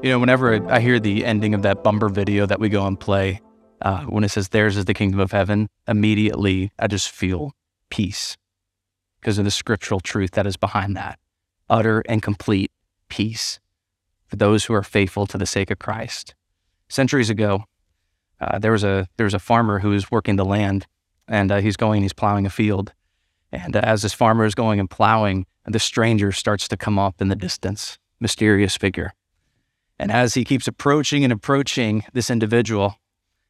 You know, whenever I hear the ending of that bumper video that we go and play, uh, when it says theirs is the kingdom of heaven, immediately I just feel peace because of the scriptural truth that is behind that. Utter and complete peace for those who are faithful to the sake of Christ. Centuries ago, uh, there was a there was a farmer who was working the land, and uh, he's going, he's plowing a field, and uh, as this farmer is going and plowing, the stranger starts to come up in the distance, mysterious figure, and as he keeps approaching and approaching this individual,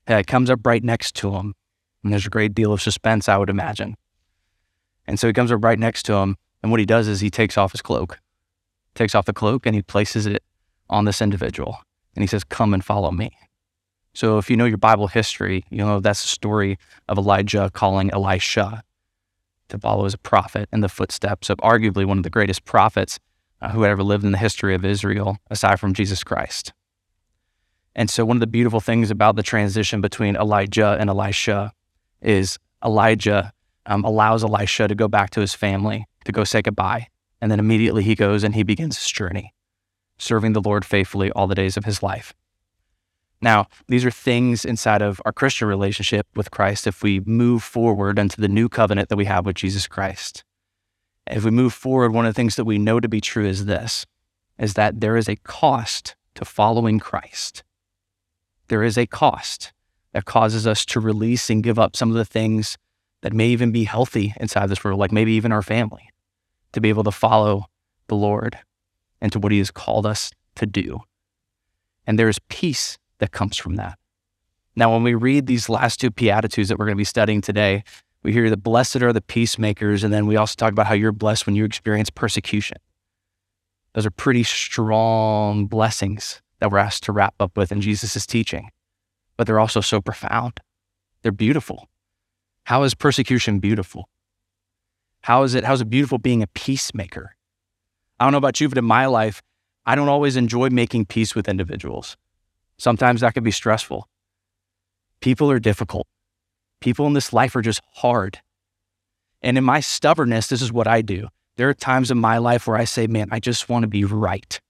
uh, comes up right next to him, and there's a great deal of suspense, I would imagine. And so he comes up right next to him, and what he does is he takes off his cloak, takes off the cloak, and he places it on this individual. And he says, Come and follow me. So if you know your Bible history, you know that's the story of Elijah calling Elisha to follow as a prophet in the footsteps of arguably one of the greatest prophets uh, who had ever lived in the history of Israel, aside from Jesus Christ. And so, one of the beautiful things about the transition between Elijah and Elisha is Elijah um, allows Elisha to go back to his family to go say goodbye. And then immediately he goes and he begins his journey serving the Lord faithfully all the days of his life. Now, these are things inside of our Christian relationship with Christ if we move forward into the new covenant that we have with Jesus Christ. If we move forward, one of the things that we know to be true is this is that there is a cost to following Christ. There is a cost that causes us to release and give up some of the things that may even be healthy inside this world, like maybe even our family, to be able to follow the Lord and to what He has called us to do. And there is peace that comes from that. Now, when we read these last two Beatitudes that we're going to be studying today, we hear that blessed are the peacemakers. And then we also talk about how you're blessed when you experience persecution. Those are pretty strong blessings that we're asked to wrap up with in Jesus' teaching, but they're also so profound. They're beautiful. How is persecution beautiful? How is it, how is it beautiful being a peacemaker? I don't know about you, but in my life, I don't always enjoy making peace with individuals. Sometimes that can be stressful. People are difficult. People in this life are just hard. And in my stubbornness, this is what I do. There are times in my life where I say, man, I just want to be right.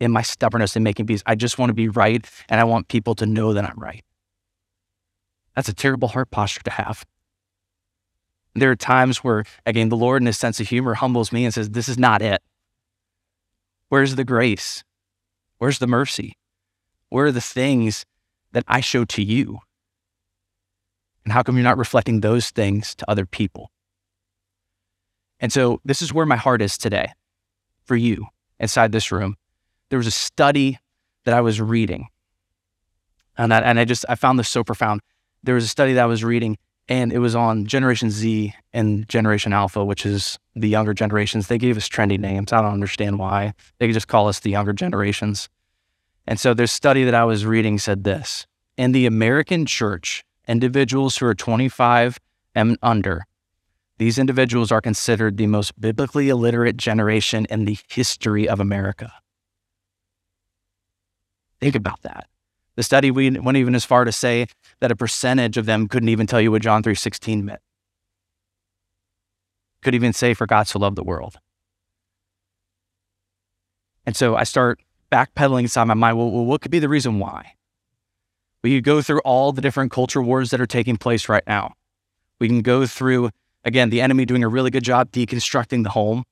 In my stubbornness in making peace, I just want to be right and I want people to know that I'm right. That's a terrible heart posture to have. There are times where, again, the Lord in his sense of humor humbles me and says, This is not it. Where's the grace? Where's the mercy? Where are the things that I show to you? And how come you're not reflecting those things to other people? And so this is where my heart is today for you inside this room. There was a study that I was reading. And I, and I just, I found this so profound. There was a study that I was reading and it was on Generation Z and Generation Alpha, which is the younger generations. They gave us trendy names. I don't understand why. They could just call us the younger generations. And so this study that I was reading said this In the American church, individuals who are 25 and under, these individuals are considered the most biblically illiterate generation in the history of America. Think about that. The study went even as far to say that a percentage of them couldn't even tell you what John 3:16 meant. Could even say for God to love the world. And so I start backpedaling inside my mind. Well, well, what could be the reason why? We could go through all the different culture wars that are taking place right now. We can go through, again, the enemy doing a really good job deconstructing the home,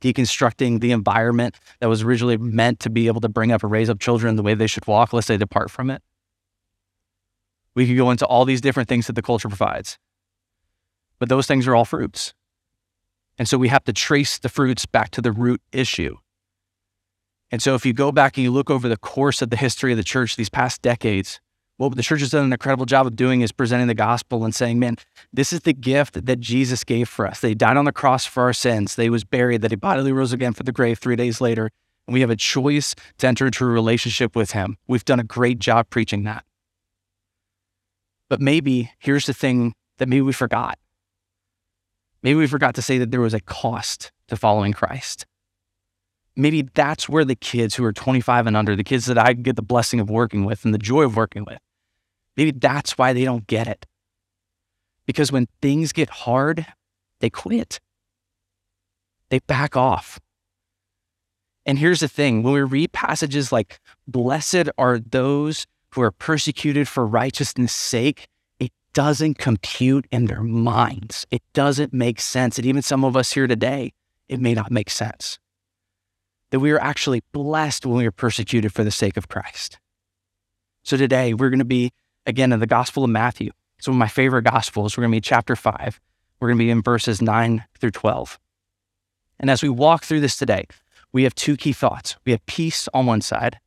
deconstructing the environment that was originally meant to be able to bring up or raise up children the way they should walk, lest they depart from it. We could go into all these different things that the culture provides. But those things are all fruits. And so we have to trace the fruits back to the root issue. And so if you go back and you look over the course of the history of the church these past decades, what the church has done an incredible job of doing is presenting the gospel and saying, man, this is the gift that Jesus gave for us. They died on the cross for our sins. They was buried, that he bodily rose again from the grave three days later. And we have a choice to enter into a relationship with him. We've done a great job preaching that. But maybe here's the thing that maybe we forgot. Maybe we forgot to say that there was a cost to following Christ. Maybe that's where the kids who are 25 and under, the kids that I get the blessing of working with and the joy of working with, maybe that's why they don't get it. Because when things get hard, they quit, they back off. And here's the thing when we read passages like, Blessed are those who are persecuted for righteousness' sake, it doesn't compute in their minds. It doesn't make sense. And even some of us here today, it may not make sense. That we are actually blessed when we are persecuted for the sake of Christ. So today we're going to be, again, in the Gospel of Matthew. It's one of my favorite Gospels. We're going to be chapter five. We're going to be in verses nine through 12. And as we walk through this today, we have two key thoughts. We have peace on one side.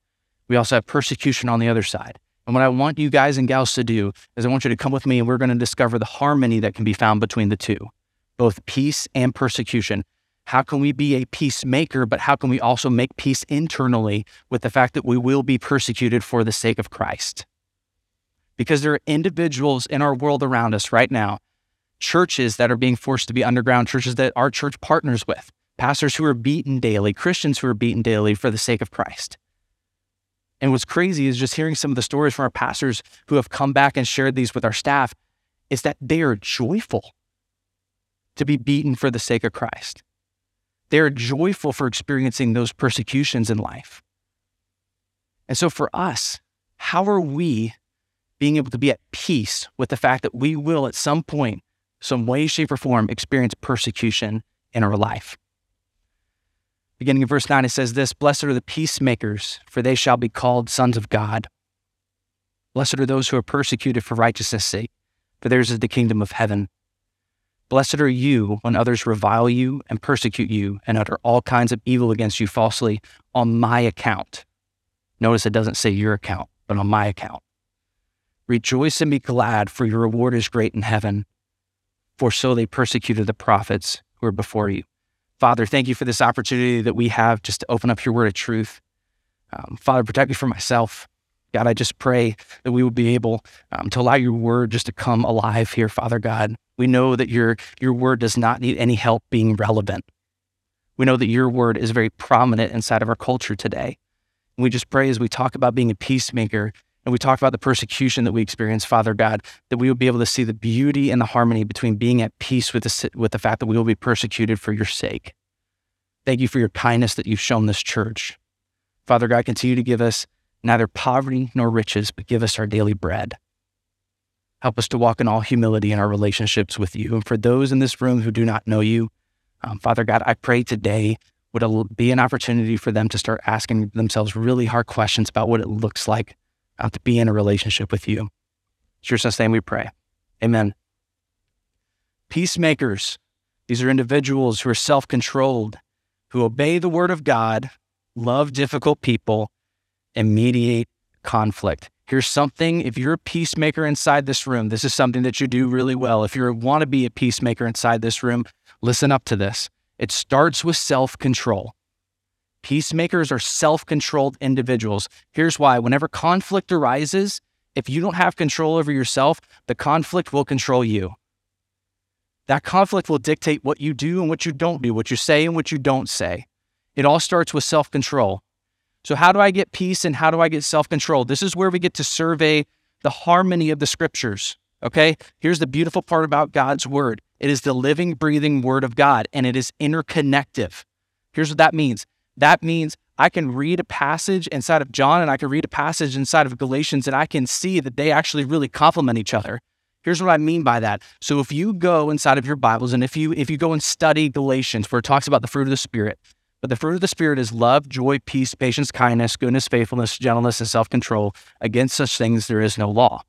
We also have persecution on the other side. And what I want you guys and gals to do is I want you to come with me and we're going to discover the harmony that can be found between the two, both peace and persecution. How can we be a peacemaker, but how can we also make peace internally with the fact that we will be persecuted for the sake of Christ? Because there are individuals in our world around us right now, churches that are being forced to be underground, churches that our church partners with, pastors who are beaten daily, Christians who are beaten daily for the sake of Christ. And what's crazy is just hearing some of the stories from our pastors who have come back and shared these with our staff is that they are joyful to be beaten for the sake of Christ. They are joyful for experiencing those persecutions in life. And so for us, how are we being able to be at peace with the fact that we will at some point, some way, shape, or form experience persecution in our life? Beginning in verse 9, it says this Blessed are the peacemakers, for they shall be called sons of God. Blessed are those who are persecuted for righteousness' sake, for theirs is the kingdom of heaven. Blessed are you when others revile you and persecute you and utter all kinds of evil against you falsely on my account. Notice it doesn't say your account, but on my account. Rejoice and be glad, for your reward is great in heaven. For so they persecuted the prophets who were before you. Father, thank you for this opportunity that we have just to open up your word of truth. Um, Father, protect me from myself. God, I just pray that we will be able um, to allow your word just to come alive here, Father God. We know that your, your word does not need any help being relevant. We know that your word is very prominent inside of our culture today. And we just pray as we talk about being a peacemaker and we talk about the persecution that we experience, Father God, that we will be able to see the beauty and the harmony between being at peace with the, with the fact that we will be persecuted for your sake. Thank you for your kindness that you've shown this church. Father God, continue to give us neither poverty nor riches, but give us our daily bread. Help us to walk in all humility in our relationships with you. And for those in this room who do not know you, um, Father God, I pray today would be an opportunity for them to start asking themselves really hard questions about what it looks like uh, to be in a relationship with you. In Jesus' name we pray. Amen. Peacemakers, these are individuals who are self controlled, who obey the word of God, love difficult people, and mediate conflict. Here's something if you're a peacemaker inside this room, this is something that you do really well. If you want to be a peacemaker inside this room, listen up to this. It starts with self control. Peacemakers are self controlled individuals. Here's why whenever conflict arises, if you don't have control over yourself, the conflict will control you. That conflict will dictate what you do and what you don't do, what you say and what you don't say. It all starts with self control. So, how do I get peace and how do I get self control? This is where we get to survey the harmony of the scriptures. Okay, here's the beautiful part about God's word it is the living, breathing word of God, and it is interconnective. Here's what that means that means I can read a passage inside of John and I can read a passage inside of Galatians and I can see that they actually really complement each other. Here's what I mean by that. So if you go inside of your Bibles and if you if you go and study Galatians where it talks about the fruit of the spirit, but the fruit of the spirit is love, joy, peace, patience, kindness, goodness, faithfulness, gentleness, and self-control. Against such things there is no law.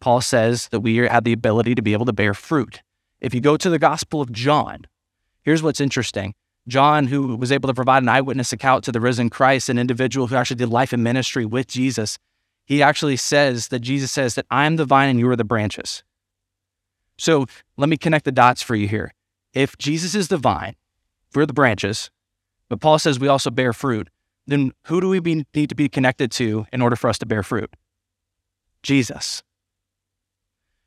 Paul says that we have the ability to be able to bear fruit. If you go to the Gospel of John, here's what's interesting. John, who was able to provide an eyewitness account to the risen Christ, an individual who actually did life and ministry with Jesus, he actually says that Jesus says that I am the vine and you are the branches. So let me connect the dots for you here. If Jesus is the vine, we're the branches, but Paul says we also bear fruit, then who do we be, need to be connected to in order for us to bear fruit? Jesus.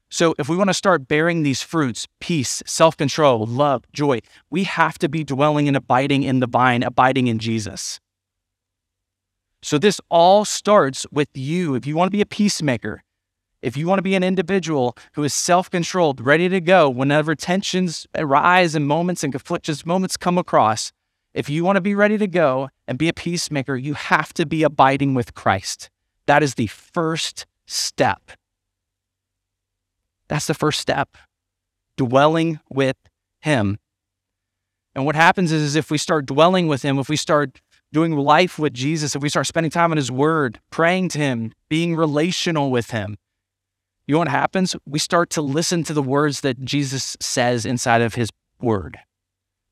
So, if we want to start bearing these fruits peace, self control, love, joy we have to be dwelling and abiding in the vine, abiding in Jesus. So, this all starts with you. If you want to be a peacemaker, if you want to be an individual who is self controlled, ready to go whenever tensions arise and moments and conflictions moments come across, if you want to be ready to go and be a peacemaker, you have to be abiding with Christ. That is the first step that's the first step dwelling with Him. And what happens is, is if we start dwelling with Him, if we start doing life with Jesus, if we start spending time in His Word, praying to Him, being relational with Him, you know what happens? We start to listen to the words that Jesus says inside of His Word.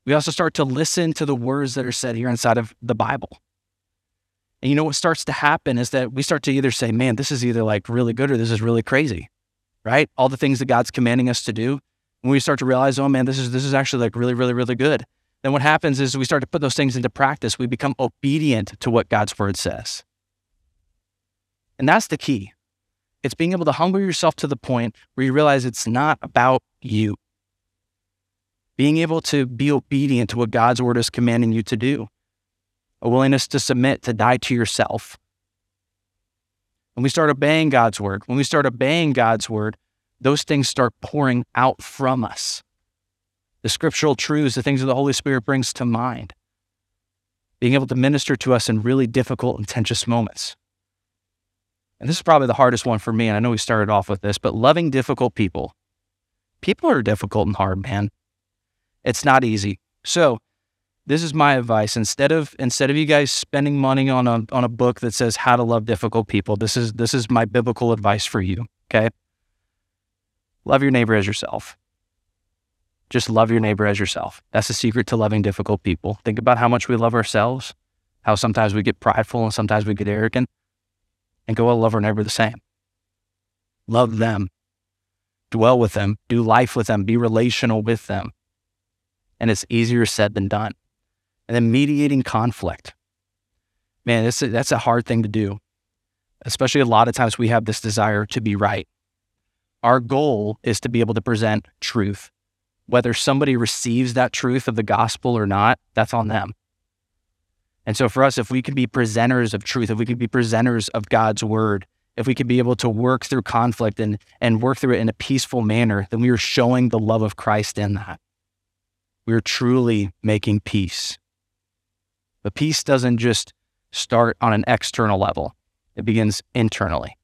We also start to listen to the words that are said here inside of the Bible. And you know what starts to happen is that we start to either say, man, this is either like really good or this is really crazy right? All the things that God's commanding us to do. When we start to realize, oh man, this is this is actually like really, really, really good. Then what happens is we start to put those things into practice. We become obedient to what God's word says. And that's the key. It's being able to humble yourself to the point where you realize it's not about you. Being able to be obedient to what God's word is commanding you to do. A willingness to submit, to die to yourself, when we start obeying God's word, when we start obeying God's word, those things start pouring out from us. The scriptural truths, the things that the Holy Spirit brings to mind, being able to minister to us in really difficult and tenuous moments. And this is probably the hardest one for me. And I know we started off with this, but loving difficult people. People are difficult and hard, man. It's not easy. So this is my advice. Instead of instead of you guys spending money on a on a book that says how to love difficult people, this is this is my biblical advice for you. Okay. Love your neighbor as yourself. Just love your neighbor as yourself. That's the secret to loving difficult people. Think about how much we love ourselves, how sometimes we get prideful and sometimes we get arrogant, and go love our neighbor the same. Love them. Dwell with them. Do life with them. Be relational with them. And it's easier said than done. And then mediating conflict. Man, that's a, that's a hard thing to do, especially a lot of times we have this desire to be right. Our goal is to be able to present truth. Whether somebody receives that truth of the gospel or not, that's on them. And so for us, if we can be presenters of truth, if we can be presenters of God's word, if we can be able to work through conflict and, and work through it in a peaceful manner, then we are showing the love of Christ in that. We are truly making peace. But peace doesn't just start on an external level, it begins internally.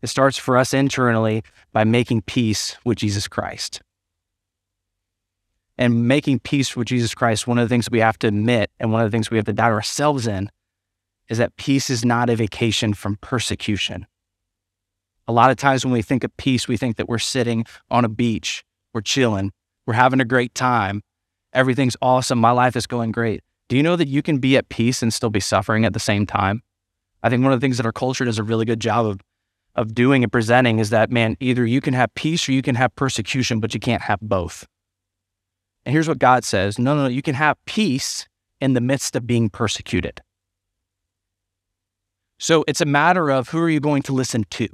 It starts for us internally by making peace with Jesus Christ. And making peace with Jesus Christ, one of the things we have to admit and one of the things we have to doubt ourselves in is that peace is not a vacation from persecution. A lot of times when we think of peace, we think that we're sitting on a beach, we're chilling, we're having a great time, everything's awesome, my life is going great. Do you know that you can be at peace and still be suffering at the same time? I think one of the things that our culture does a really good job of of doing and presenting is that man, either you can have peace or you can have persecution, but you can't have both. And here's what God says: No, no, no, you can have peace in the midst of being persecuted. So it's a matter of who are you going to listen to?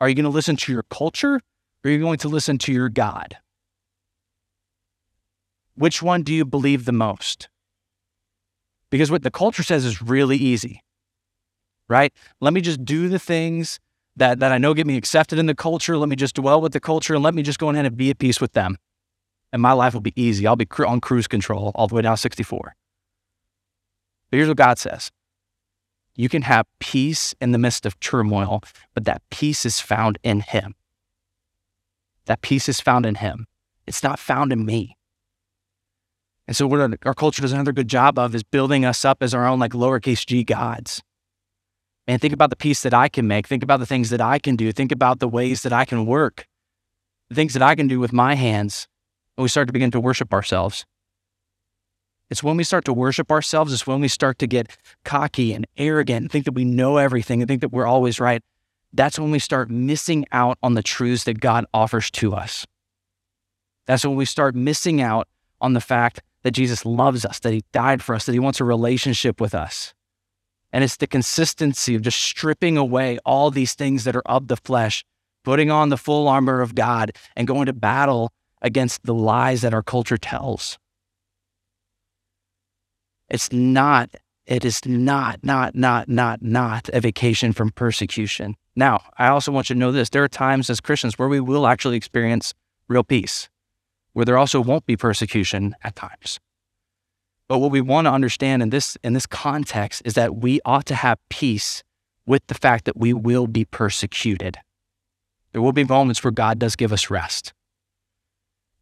Are you going to listen to your culture or are you going to listen to your God? Which one do you believe the most? Because what the culture says is really easy, right? Let me just do the things that, that I know get me accepted in the culture. Let me just dwell with the culture and let me just go ahead and be at peace with them. And my life will be easy. I'll be on cruise control all the way down 64. But here's what God says you can have peace in the midst of turmoil, but that peace is found in Him. That peace is found in Him. It's not found in me. And so, what our culture does another good job of is building us up as our own like lowercase g gods. And think about the peace that I can make. Think about the things that I can do. Think about the ways that I can work, the things that I can do with my hands. And we start to begin to worship ourselves. It's when we start to worship ourselves, it's when we start to get cocky and arrogant and think that we know everything and think that we're always right. That's when we start missing out on the truths that God offers to us. That's when we start missing out on the fact that Jesus loves us, that he died for us, that he wants a relationship with us. And it's the consistency of just stripping away all these things that are of the flesh, putting on the full armor of God, and going to battle against the lies that our culture tells. It's not, it is not, not, not, not, not a vacation from persecution. Now, I also want you to know this there are times as Christians where we will actually experience real peace where there also won't be persecution at times. But what we want to understand in this in this context is that we ought to have peace with the fact that we will be persecuted. There will be moments where God does give us rest.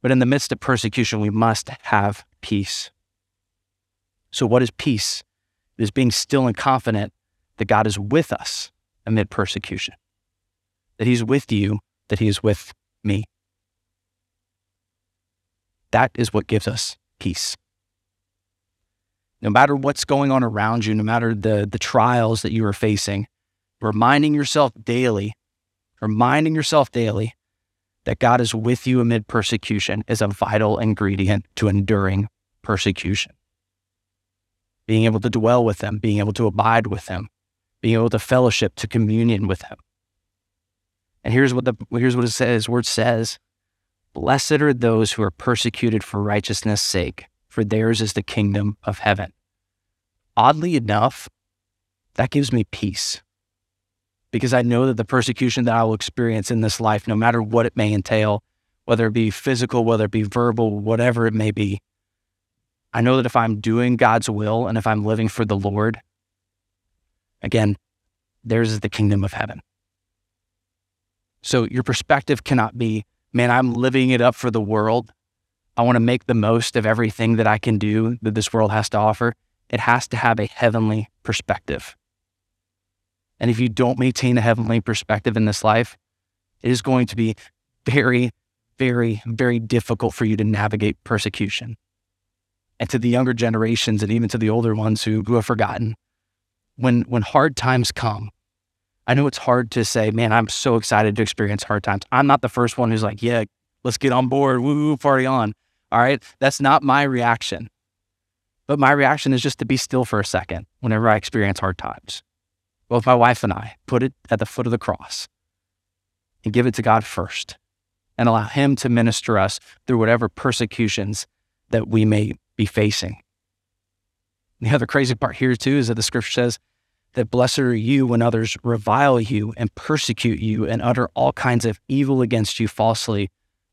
But in the midst of persecution, we must have peace. So, what is peace? It is being still and confident that God is with us amid persecution, that He's with you, that He is with me. That is what gives us peace. No matter what's going on around you, no matter the, the trials that you are facing, reminding yourself daily, reminding yourself daily that God is with you amid persecution is a vital ingredient to enduring persecution. Being able to dwell with them, being able to abide with them, being able to fellowship, to communion with Him. And here's what the here's what it says, his word says Blessed are those who are persecuted for righteousness' sake, for theirs is the kingdom of heaven. Oddly enough, that gives me peace because I know that the persecution that I will experience in this life, no matter what it may entail, whether it be physical, whether it be verbal, whatever it may be, I know that if I'm doing God's will and if I'm living for the Lord, again, theirs is the kingdom of heaven. So your perspective cannot be man, I'm living it up for the world. I want to make the most of everything that I can do that this world has to offer. It has to have a heavenly perspective. And if you don't maintain a heavenly perspective in this life, it is going to be very, very, very difficult for you to navigate persecution. And to the younger generations and even to the older ones who, who have forgotten, when, when hard times come, I know it's hard to say, man, I'm so excited to experience hard times. I'm not the first one who's like, yeah, let's get on board, woo, party on. All right. That's not my reaction. But my reaction is just to be still for a second whenever I experience hard times. Both my wife and I put it at the foot of the cross and give it to God first and allow Him to minister us through whatever persecutions that we may be facing. The other crazy part here, too, is that the scripture says that blessed are you when others revile you and persecute you and utter all kinds of evil against you falsely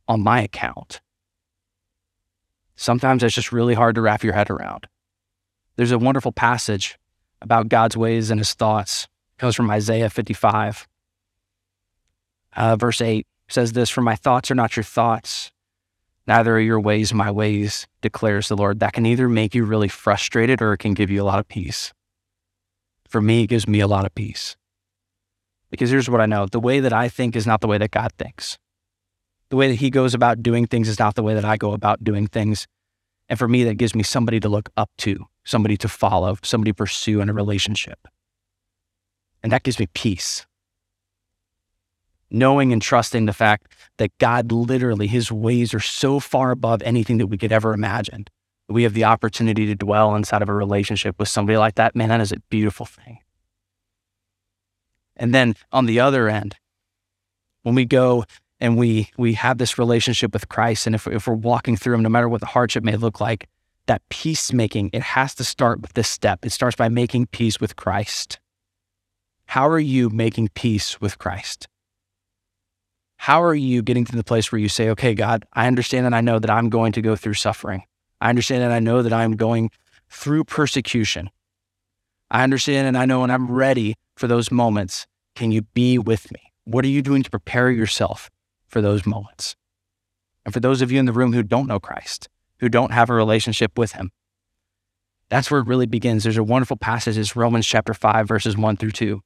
on my account. Sometimes it's just really hard to wrap your head around. There's a wonderful passage about God's ways and his thoughts. It comes from Isaiah 55. Uh, verse 8 says this For my thoughts are not your thoughts, neither are your ways my ways, declares the Lord. That can either make you really frustrated or it can give you a lot of peace for me, it gives me a lot of peace. Because here's what I know the way that I think is not the way that God thinks. The way that He goes about doing things is not the way that I go about doing things. And for me, that gives me somebody to look up to, somebody to follow, somebody to pursue in a relationship. And that gives me peace. Knowing and trusting the fact that God literally, His ways are so far above anything that we could ever imagine we have the opportunity to dwell inside of a relationship with somebody like that, man, that is a beautiful thing. And then on the other end, when we go and we we have this relationship with Christ, and if, if we're walking through them, no matter what the hardship may look like, that peacemaking, it has to start with this step. It starts by making peace with Christ. How are you making peace with Christ? How are you getting to the place where you say, okay, God, I understand and I know that I'm going to go through suffering. I understand and I know that I'm going through persecution. I understand and I know and I'm ready for those moments. Can you be with me? What are you doing to prepare yourself for those moments? And for those of you in the room who don't know Christ, who don't have a relationship with him, that's where it really begins. There's a wonderful passage, it's Romans chapter 5, verses 1 through 2.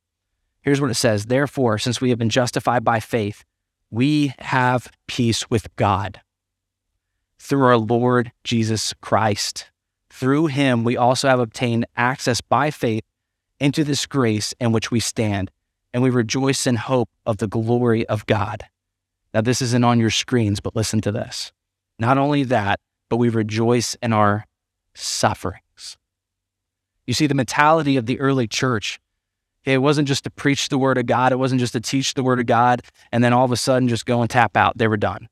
Here's what it says Therefore, since we have been justified by faith, we have peace with God through our Lord Jesus Christ. Through him, we also have obtained access by faith into this grace in which we stand, and we rejoice in hope of the glory of God. Now, this isn't on your screens, but listen to this. Not only that, but we rejoice in our sufferings. You see, the mentality of the early church, it wasn't just to preach the word of God, it wasn't just to teach the word of God, and then all of a sudden just go and tap out. They were done.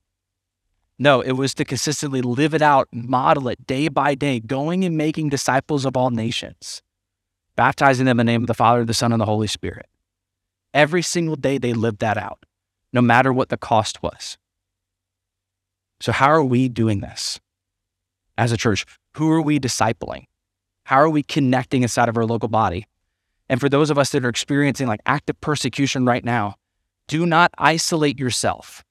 No, it was to consistently live it out, model it day by day, going and making disciples of all nations, baptizing them in the name of the Father, the Son, and the Holy Spirit. Every single day they lived that out, no matter what the cost was. So, how are we doing this as a church? Who are we discipling? How are we connecting inside of our local body? And for those of us that are experiencing like active persecution right now, do not isolate yourself.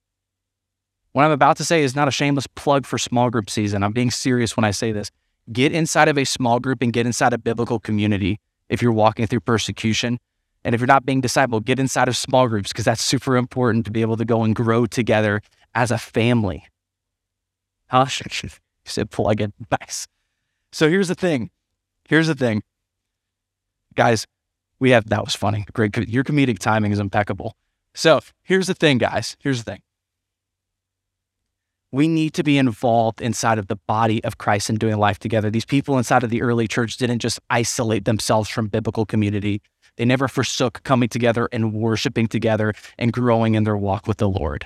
What I'm about to say is not a shameless plug for small group season. I'm being serious when I say this. Get inside of a small group and get inside a biblical community if you're walking through persecution. And if you're not being discipled, get inside of small groups because that's super important to be able to go and grow together as a family. Huh? You said plug in. Nice. So here's the thing. Here's the thing. Guys, we have, that was funny. Great. Your comedic timing is impeccable. So here's the thing, guys. Here's the thing. We need to be involved inside of the body of Christ and doing life together. These people inside of the early church didn't just isolate themselves from biblical community. They never forsook coming together and worshiping together and growing in their walk with the Lord.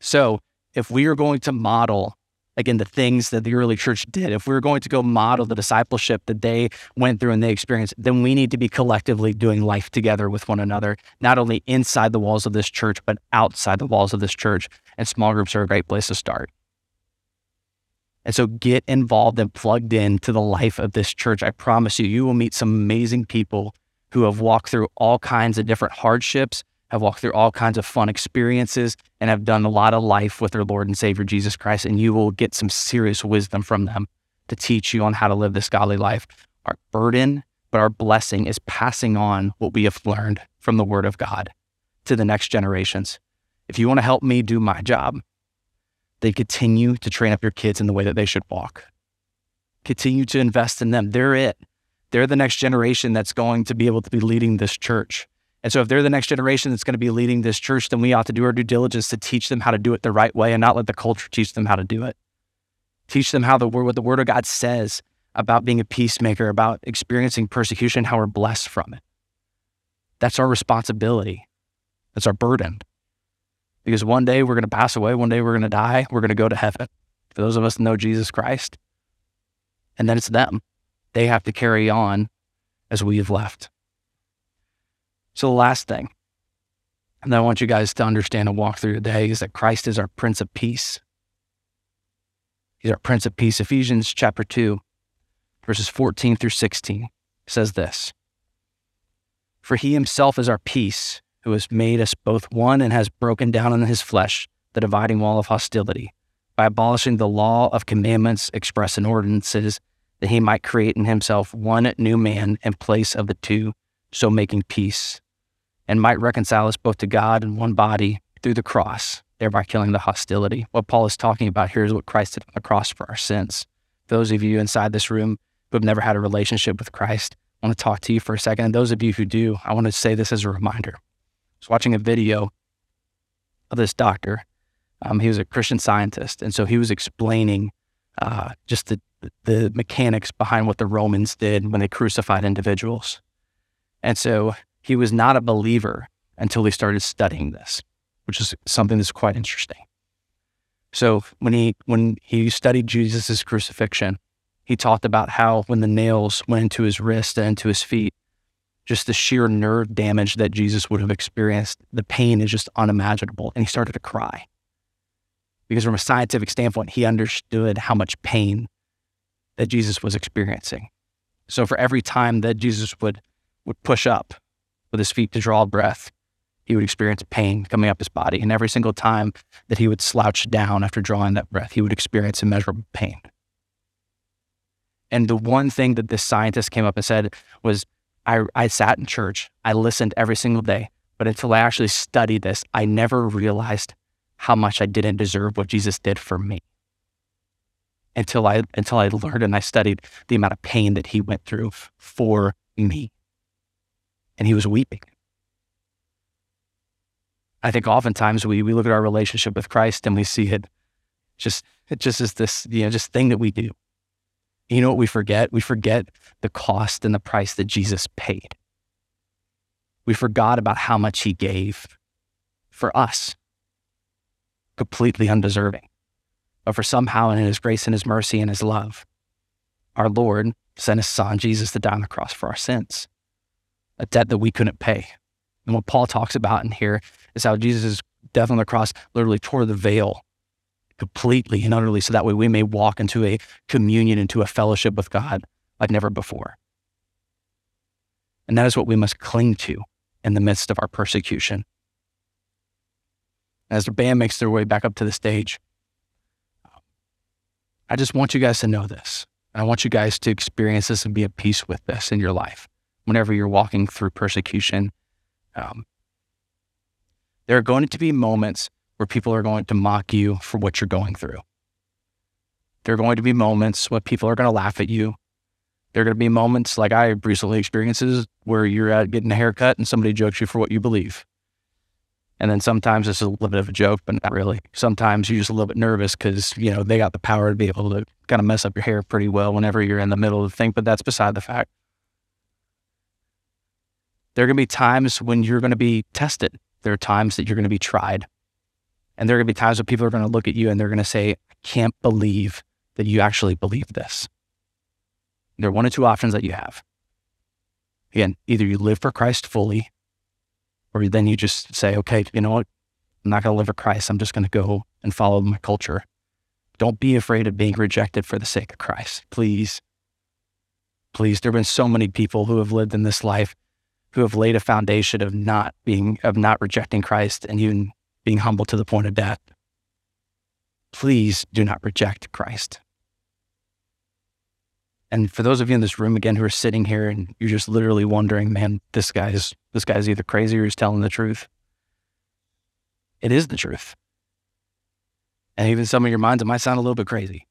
So, if we are going to model, again, the things that the early church did, if we're going to go model the discipleship that they went through and they experienced, then we need to be collectively doing life together with one another, not only inside the walls of this church, but outside the walls of this church. And small groups are a great place to start. And so get involved and plugged in to the life of this church. I promise you, you will meet some amazing people who have walked through all kinds of different hardships have walked through all kinds of fun experiences and have done a lot of life with their Lord and Savior Jesus Christ. And you will get some serious wisdom from them to teach you on how to live this godly life. Our burden, but our blessing is passing on what we have learned from the Word of God to the next generations. If you want to help me do my job, then continue to train up your kids in the way that they should walk. Continue to invest in them. They're it. They're the next generation that's going to be able to be leading this church. And so, if they're the next generation that's going to be leading this church, then we ought to do our due diligence to teach them how to do it the right way and not let the culture teach them how to do it. Teach them how the word, what the Word of God says about being a peacemaker, about experiencing persecution, how we're blessed from it. That's our responsibility. That's our burden. Because one day we're going to pass away, one day we're going to die, we're going to go to heaven. For those of us that know Jesus Christ, and then it's them. They have to carry on as we have left. So, the last thing, and I want you guys to understand and walk through today is that Christ is our Prince of Peace. He's our Prince of Peace. Ephesians chapter 2, verses 14 through 16 says this For he himself is our peace, who has made us both one and has broken down in his flesh the dividing wall of hostility by abolishing the law of commandments expressed in ordinances, that he might create in himself one new man in place of the two, so making peace and might reconcile us both to God in one body through the cross, thereby killing the hostility. What Paul is talking about here is what Christ did on the cross for our sins. Those of you inside this room who have never had a relationship with Christ, I want to talk to you for a second. And those of you who do, I want to say this as a reminder. I was watching a video of this doctor. Um, he was a Christian scientist, and so he was explaining uh, just the the mechanics behind what the Romans did when they crucified individuals. And so he was not a believer until he started studying this, which is something that's quite interesting. So when he when he studied Jesus' crucifixion, he talked about how when the nails went into his wrist and into his feet, just the sheer nerve damage that Jesus would have experienced, the pain is just unimaginable. And he started to cry. Because from a scientific standpoint, he understood how much pain that Jesus was experiencing. So for every time that Jesus would would push up with his feet to draw breath, he would experience pain coming up his body. And every single time that he would slouch down after drawing that breath, he would experience immeasurable pain. And the one thing that this scientist came up and said was, I, I sat in church, I listened every single day, but until I actually studied this, I never realized how much I didn't deserve what Jesus did for me. Until I until I learned and I studied the amount of pain that he went through for me. And he was weeping. I think oftentimes we we look at our relationship with Christ and we see it just it just is this, you know, just thing that we do. You know what we forget? We forget the cost and the price that Jesus paid. We forgot about how much he gave for us, completely undeserving. But for somehow in his grace and his mercy and his love, our Lord sent his son, Jesus, to die on the cross for our sins, a debt that we couldn't pay. And what Paul talks about in here is how Jesus' death on the cross literally tore the veil completely and utterly so that way we may walk into a communion, into a fellowship with God like never before. And that is what we must cling to in the midst of our persecution. As the band makes their way back up to the stage, I just want you guys to know this. I want you guys to experience this and be at peace with this in your life whenever you're walking through persecution. Um, there are going to be moments where people are going to mock you for what you're going through. There are going to be moments where people are going to laugh at you. There are going to be moments like I recently experiences where you're at getting a haircut and somebody jokes you for what you believe. And then sometimes it's a little bit of a joke, but not really. Sometimes you're just a little bit nervous because, you know, they got the power to be able to kind of mess up your hair pretty well whenever you're in the middle of the thing, but that's beside the fact. There are going to be times when you're going to be tested. There are times that you're going to be tried. And there are going to be times when people are going to look at you and they're going to say, I can't believe that you actually believe this. There are one or two options that you have. Again, either you live for Christ fully, or then you just say, okay, you know what? I'm not going to live for Christ. I'm just going to go and follow my culture. Don't be afraid of being rejected for the sake of Christ. Please. Please. There have been so many people who have lived in this life who have laid a foundation of not being, of not rejecting Christ and even being humble to the point of death. Please do not reject Christ. And for those of you in this room again who are sitting here and you're just literally wondering, man, this guy's this guy's either crazy or he's telling the truth. It is the truth. And even some of your minds, it might sound a little bit crazy.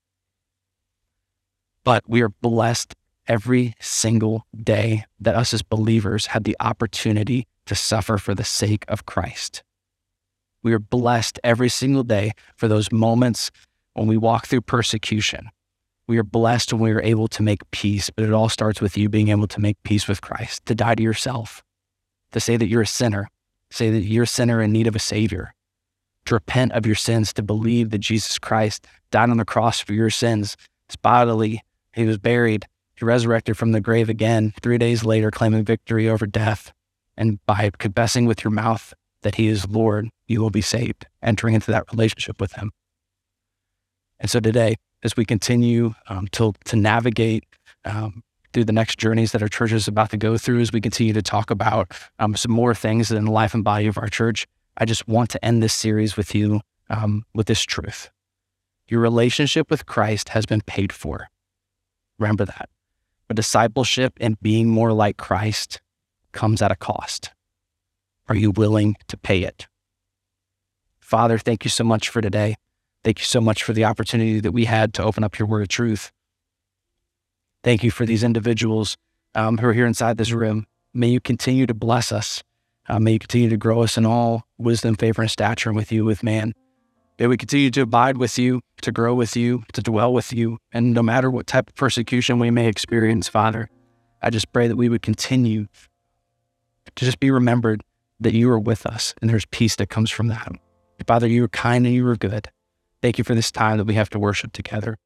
But we are blessed every single day that us as believers have the opportunity to suffer for the sake of Christ. We are blessed every single day for those moments when we walk through persecution. We are blessed when we are able to make peace, but it all starts with you being able to make peace with Christ, to die to yourself, to say that you're a sinner, say that you're a sinner in need of a Savior, to repent of your sins, to believe that Jesus Christ died on the cross for your sins. Bodily, he was buried, he resurrected from the grave again, three days later, claiming victory over death. And by confessing with your mouth that he is Lord, you will be saved, entering into that relationship with him. And so today, as we continue um, to, to navigate um, through the next journeys that our church is about to go through, as we continue to talk about um, some more things in the life and body of our church, I just want to end this series with you um, with this truth. Your relationship with Christ has been paid for. Remember that. But discipleship and being more like Christ comes at a cost. Are you willing to pay it? Father, thank you so much for today. Thank you so much for the opportunity that we had to open up your word of truth. Thank you for these individuals um, who are here inside this room. May you continue to bless us. Uh, may you continue to grow us in all wisdom, favor, and stature with you, with man. May we continue to abide with you, to grow with you, to dwell with you. And no matter what type of persecution we may experience, Father, I just pray that we would continue to just be remembered that you are with us and there's peace that comes from that. Father, you are kind and you are good. Thank you for this time that we have to worship together.